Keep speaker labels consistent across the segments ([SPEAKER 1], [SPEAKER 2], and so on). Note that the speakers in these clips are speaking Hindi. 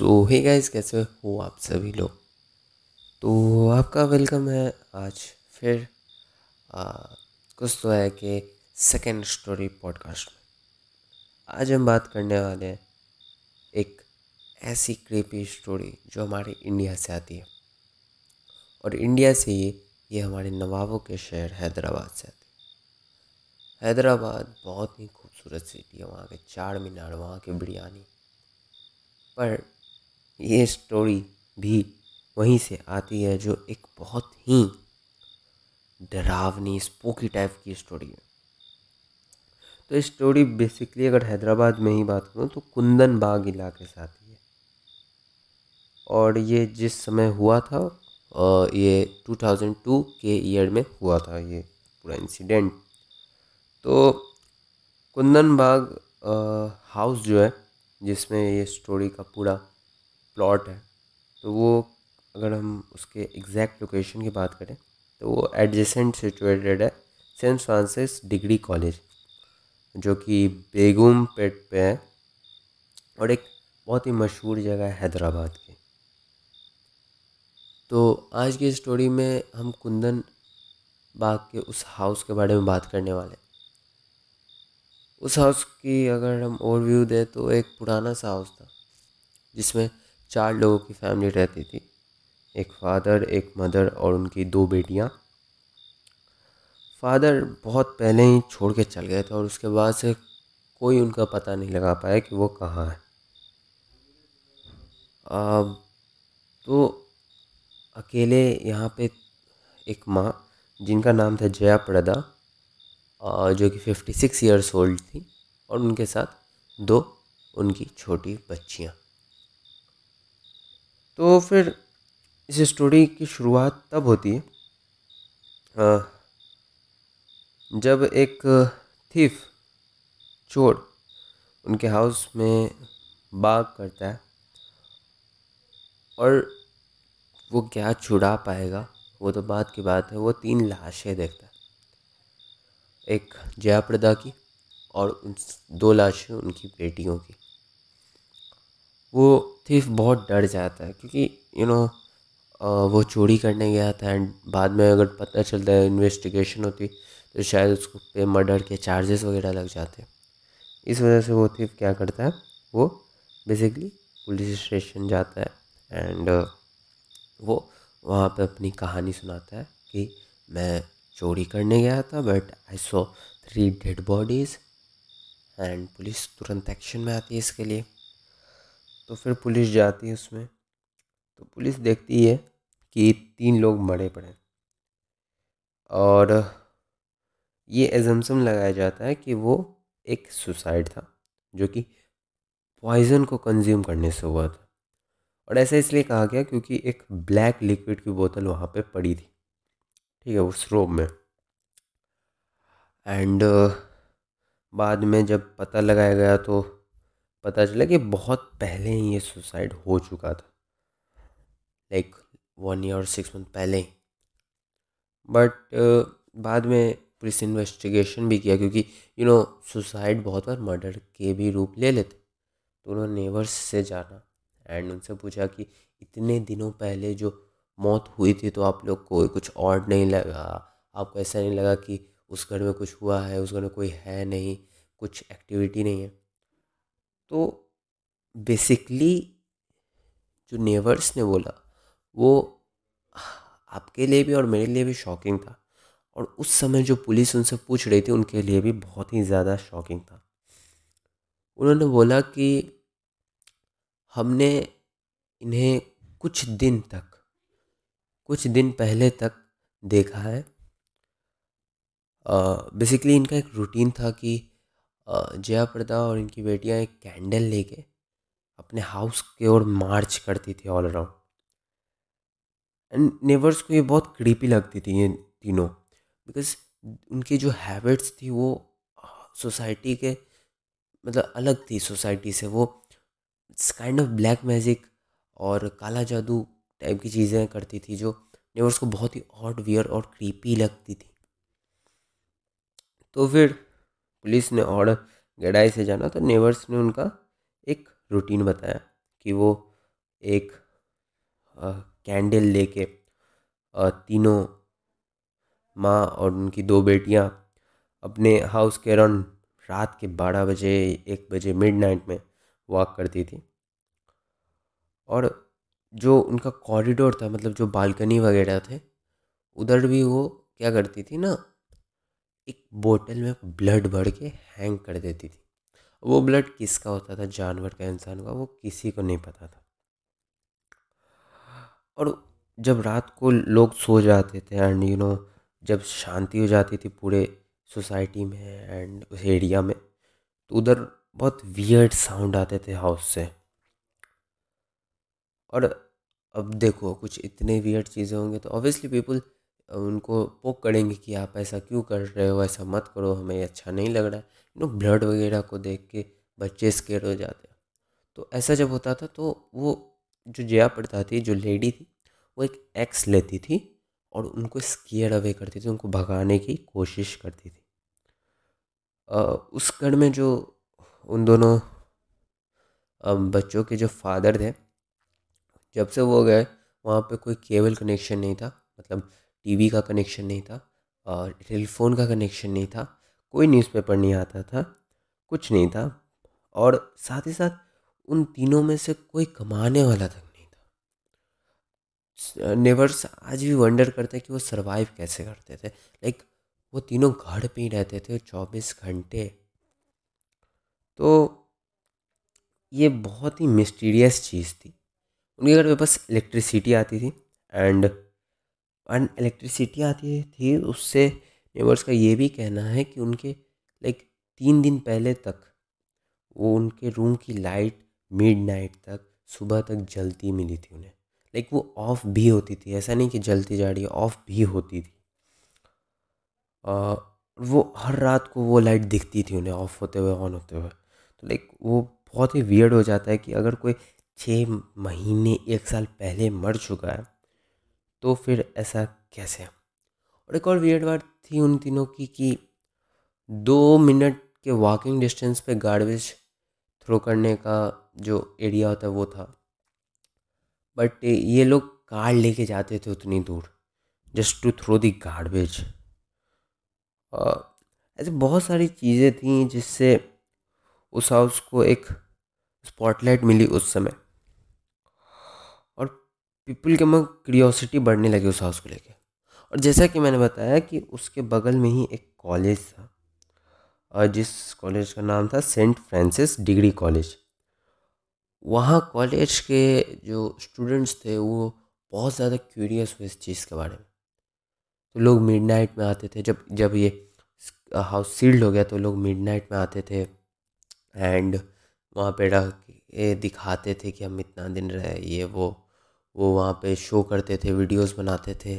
[SPEAKER 1] सो हे गाइस कैसे हो आप सभी लोग? तो आपका वेलकम है आज फिर आ, कुछ तो है कि सेकेंड स्टोरी पॉडकास्ट में। आज हम बात करने वाले हैं एक ऐसी क्रेपी स्टोरी जो हमारे इंडिया से आती है। और इंडिया से ही ये हमारे नवाबों के शहर हैदराबाद से आती है। हैदराबाद बहुत ही खूबसूरत सिटी है वहाँ के चार मीनार वहाँ की बिरयानी। पर ये स्टोरी भी वहीं से आती है जो एक बहुत ही डरावनी स्पोकी टाइप की स्टोरी है। तो स्टोरी बेसिकली अगर हैदराबाद में ही बात करूँ तो कुंदन बाग इलाके से आती है। और ये जिस समय हुआ था ये 2002 के ईयर में हुआ था ये पूरा इंसिडेंट तो कुंदन बाग हाउस जो है, जिसमें ये स्टोरी का पूरा प्लॉट है तो वो अगर हम उसके एग्जैक्ट लोकेशन की बात करें तो वो एडजेसेंट सिचुएटेड है सेंट फ्रांसिस डिग्री कॉलेज जो कि बेगम पेट पे है और एक बहुत ही मशहूर जगह है हैदराबाद की। तो आज की स्टोरी में हम कुंदन बाग के उस हाउस के बारे में बात करने वाले उस हाउस की अगर हम ओवरव्यू दें तो एक पुराना सा हाउस था, जिसमें चार लोगों की फैमिली रहती थी। एक फादर एक मदर और उनकी दो बेटियाँ। फादर बहुत पहले ही छोड़ के चल गए थे और उसके बाद से कोई उनका पता नहीं लगा पाया कि वो कहाँ है। तो अकेले यहाँ पे एक माँ, जिनका नाम था जया प्रदा जो कि फिफ्टी सिक्स ईयर्स ओल्ड थी और उनके साथ दो उनकी छोटी बच्चियाँ। तो फिर इस स्टोरी की शुरुआत तब होती है। जब एक थीफ चोर, उनके हाउस में बाग करता है और वो क्या छुड़ा पाएगा, वो तो बात की बात है, वो तीन लाशें देखता है। एक जयाप्रदा की और उन दो लाशें उनकी बेटियों की। वो थीफ बहुत डर जाता है क्योंकि यू you नो know, वो चोरी करने गया था एंड बाद में अगर पता चलता है इन्वेस्टिगेशन होती तो शायद उसको पे मर्डर के चार्जेस वगैरह लग जाते। इस वजह से वो थीफ क्या करता है वो बेसिकली पुलिस स्टेशन जाता है एंड वो वहाँ पे अपनी कहानी सुनाता है कि मैं चोरी करने गया था but I saw three dead bodies and police तुरंत एक्शन में आती है इसके लिए। तो फिर पुलिस जाती है उसमें। तो पुलिस देखती है कि तीन लोग मरे पड़े और ये एजम्सन लगाया जाता है कि वो एक सुसाइड था, जो कि पॉइज़न को कंज्यूम करने से हुआ था। और ऐसा इसलिए कहा गया क्योंकि एक ब्लैक लिक्विड की बोतल वहाँ पे पड़ी थी, ठीक है, उस रोब में। एंड बाद में जब पता लगाया गया तो पता चला कि बहुत पहले ही ये सुसाइड हो चुका था। लाइक वन ईयर और सिक्स मंथ पहले ही। बट uh, बाद में पुलिस इन्वेस्टिगेशन भी किया क्योंकि यू नो सुसाइड बहुत बार मर्डर के भी रूप ले लेते। तो उन्होंने नेवर्स से जाना एंड उनसे पूछा कि इतने दिनों पहले जो मौत हुई थी तो आप लोग को कुछ और नहीं लगा? आपको ऐसा नहीं लगा कि उस घर में कुछ हुआ है उस घर में कोई है नहीं कुछ एक्टिविटी नहीं है? तो बेसिकली जो नेवर्स ने बोला, वो आपके लिए भी और मेरे लिए भी शॉकिंग था। और उस समय जो पुलिस उनसे पूछ रही थी, उनके लिए भी बहुत ही ज़्यादा शॉकिंग था। उन्होंने बोला कि हमने इन्हें कुछ दिन तक, कुछ दिन पहले तक देखा है। बेसिकली इनका एक रूटीन था कि जया प्रदा और इनकी बेटियाँ एक कैंडल लेके अपने हाउस की ओर मार्च करती थी ऑल अराउंड एंड नेबर्स को ये बहुत क्रीपी लगती थी ये तीनों बिकॉज़ उनकी जो हैबिट्स थी वो सोसाइटी के मतलब अलग थी सोसाइटी से। वो काइंड ऑफ़ ब्लैक मैजिक और काला जादू टाइप की चीज़ें करती थी जो नेबर्स को बहुत ही ऑड वियर और क्रीपी लगती थी। तो फिर पुलिस ने और गहराई से जाना तो नेबर्स ने उनका एक रूटीन बताया कि वो एक कैंडल लेके तीनों माँ और उनकी दो बेटियाँ अपने हाउस के अराउंड रात के बारह बजे, एक बजे मिड नाइट में वॉक करती थी। और जो उनका कॉरिडोर था मतलब जो बालकनी वगैरह थे, उधर भी वो क्या करती थी ना एक बोतल में ब्लड भर के हैंग कर देती थी। वो ब्लड किसका होता था? जानवर का इंसान का, वो किसी को नहीं पता था। और जब रात को लोग सो जाते थे एंड यू नो जब शांति हो जाती थी पूरे सोसाइटी में एंड उस एरिया में तो उधर बहुत वियर्ड साउंड आते थे हाउस से। और अब देखो, कुछ इतने वियर्ड चीज़ें होंगे तो ऑब्वियसली पीपल उनको पोक करेंगे कि आप ऐसा क्यों कर रहे हो ऐसा मत करो हमें अच्छा नहीं लग रहा है। नो ब्लड वगैरह को देख के बच्चे स्केयर हो जाते हैं। तो ऐसा जब होता था तो वो जो जया पड़ता थी जो लेडी थी वो एक एक्स लेती थी और उनको स्केयर अवे करती थी उनको भगाने की कोशिश करती थी। आ, उस घर में जो उन दोनों बच्चों के जो फादर थे जब से वो गए वहाँ पे कोई केबल कनेक्शन नहीं था मतलब टीवी का कनेक्शन नहीं था और टेलीफोन का कनेक्शन नहीं था, कोई न्यूज़पेपर नहीं आता था, कुछ नहीं था और साथ ही साथ उन तीनों में से कोई कमाने वाला तक नहीं था। नेवर्स आज भी वंडर करते हैं कि वो सरवाइव कैसे करते थे, लाइक वो तीनों घर पे ही रहते थे चौबीस घंटे। तो ये बहुत ही मिस्टीरियस चीज़ थी। उनके घर पे बस इलेक्ट्रिसिटी आती थी एंड एंड इलेक्ट्रिसिटी आती थी उससे नेबर्स का ये भी कहना है कि उनके लाइक तीन दिन पहले तक वो उनके रूम की लाइट मिड नाइट तक सुबह तक जलती मिली थी उन्हें। लाइक वो ऑफ़ भी होती थी ऐसा नहीं कि जलती जा रही है ऑफ़ भी होती थी। आ, वो हर रात को वो लाइट दिखती थी उन्हें ऑफ़ होते हुए ऑन होते हुए। तो लाइक वो बहुत ही वियर्ड हो जाता है कि अगर कोई छः महीने एक साल पहले मर चुका है तो फिर ऐसा कैसे? और एक और वियर्ड बात थी उन तीनों की कि दो मिनट के वॉकिंग डिस्टेंस पे गार्बेज थ्रो करने का जो एरिया होता है वो था। बट ये लोग कार लेके जाते थे उतनी दूर just to throw the garbage ऐसे बहुत सारी चीज़ें थी जिससे उस हाउस को एक स्पॉटलाइट मिली उस समय। पीपल के में क्रियोसिटी बढ़ने लगी उस हाउस को लेकर और जैसा कि मैंने बताया कि उसके बगल में ही एक कॉलेज था, और जिस कॉलेज का नाम था सेंट फ्रांसिस डिग्री कॉलेज वहाँ कॉलेज के जो स्टूडेंट्स थे, वो बहुत ज़्यादा क्यूरियस हुए इस चीज़ के बारे में। तो लोग मिडनाइट में आते थे, जब जब ये हाउस सील्ड हो गया तो लोग मिडनाइट में आते थे एंड वहाँ पे रह दिखाते थे कि हम इतना दिन रहे, ये वो। वो वहाँ पे शो करते थे वीडियोस बनाते थे।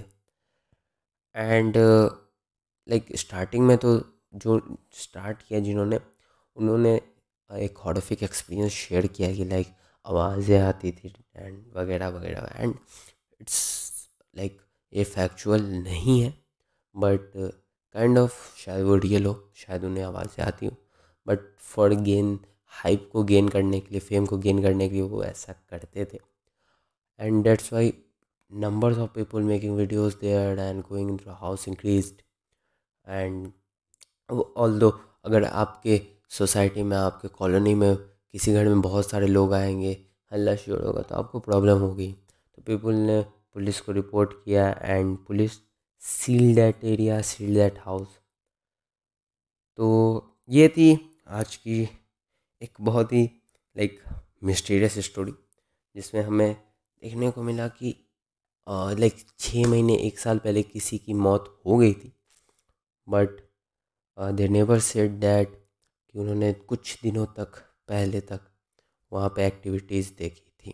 [SPEAKER 1] एंड लाइक स्टार्टिंग में तो जो स्टार्ट किया जिन्होंने, उन्होंने एक हॉर्डिफिक एक्सपीरियंस शेयर किया कि लाइक आवाज़ें आती थी एंड वगैरह वगैरह। एंड इट्स लाइक ये फैक्चुअल नहीं है बट काइंड ऑफ़ शायद वो रियल हो, शायद उन्हें आवाज़ें आती हो। बट फॉर गेन हाइप को गेन करने के लिए फेम को गेन करने के लिए वो ऐसा करते थे। And that's why numbers of people making videos there and going into the house increased. And although अगर आपके सोसाइटी में, आपके कॉलोनी में किसी घर में बहुत सारे लोग आएँगे हल्ला शोर होगा तो आपको प्रॉब्लम होगी। तो पीपल ने पुलिस को रिपोर्ट किया and police seal that area seal that house तो ये थी आज की एक बहुत ही लाइक मिस्टीरियस स्टोरी जिसमें हमें देखने को मिला कि लाइक छः महीने, एक साल पहले किसी की मौत हो गई थी। But they never said that कि उन्होंने कुछ दिनों तक, पहले तक वहाँ पे एक्टिविटीज़ देखी थी।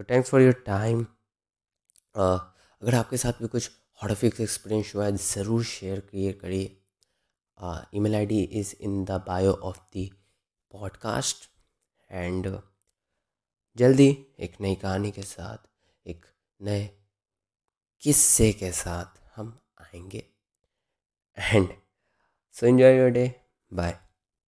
[SPEAKER 1] तो थैंक्स फॉर योर टाइम अगर आपके साथ भी कुछ हॉर्फिक्स एक्सपीरियंस हुआ है, ज़रूर शेयर करिए। करिए email ID is in the bio of the podcast and जल्दी एक नई कहानी के साथ, एक नए किस्से के साथ हम आएँगे। And, so enjoy your day. Bye.